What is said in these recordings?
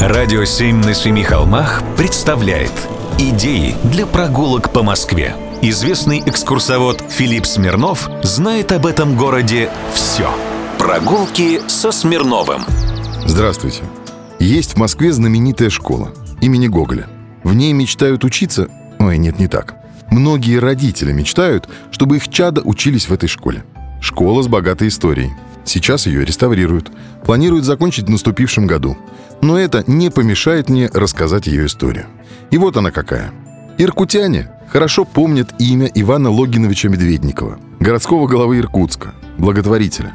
Радио «Семь на семи холмах» представляет Идеи для прогулок по Москве. Известный экскурсовод Филипп Смирнов знает об этом городе все. Прогулки со Смирновым. Здравствуйте. Есть в Москве знаменитая школа имени Гоголя. В ней мечтают учиться... Ой, нет, не так. Многие родители мечтают, чтобы их чада учились в этой школе. Школа с богатой историей. Сейчас ее реставрируют. Планируют закончить в наступившем году. Но это не помешает мне рассказать ее историю. И вот она какая. Иркутяне хорошо помнят имя Ивана Логиновича Медведникова, городского головы Иркутска, благотворителя.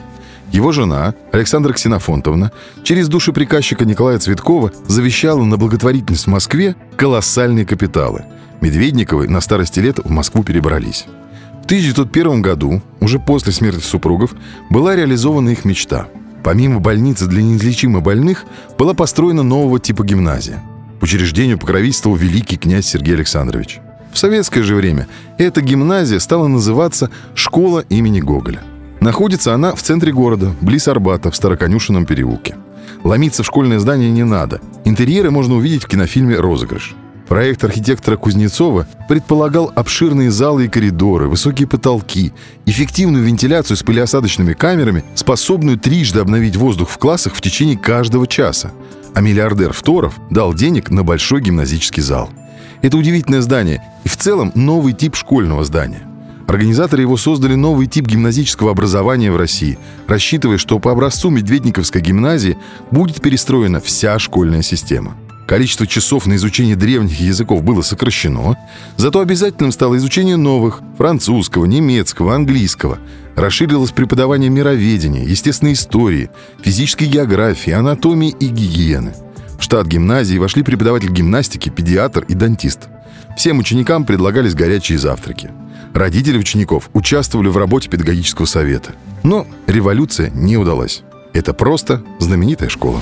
Его жена, Александра Ксенофонтовна, через душеприказчика Николая Цветкова завещала на благотворительность в Москве колоссальные капиталы. Медведниковы на старости лет в Москву перебрались. В 1901 году, уже после смерти супругов, была реализована их мечта. Помимо больницы для неизлечимо больных, была построена нового типа гимназия. Учреждению покровительствовал великий князь Сергей Александрович. В советское же время эта гимназия стала называться «Школа имени Гоголя». Находится она в центре города, близ Арбата, в Староконюшенном переулке. Ломиться в школьное здание не надо. Интерьеры можно увидеть в кинофильме «Розыгрыш». Проект архитектора Кузнецова предполагал обширные залы и коридоры, высокие потолки, эффективную вентиляцию с пылеосадочными камерами, способную трижды обновить воздух в классах в течение каждого часа. А миллиардер Второв дал денег на большой гимназический зал. Это удивительное здание и в целом новый тип школьного здания. Организаторы его создали новый тип гимназического образования в России, рассчитывая, что по образцу Медведниковской гимназии будет перестроена вся школьная система – Количество часов на изучение древних языков было сокращено, зато обязательным стало изучение новых – французского, немецкого, английского. Расширилось преподавание мироведения, естественной истории, физической географии, анатомии и гигиены. В штат гимназии вошли преподаватель гимнастики, педиатр и дантист. Всем ученикам предлагались горячие завтраки. Родители учеников участвовали в работе педагогического совета. Но революция не удалась. Это просто знаменитая школа.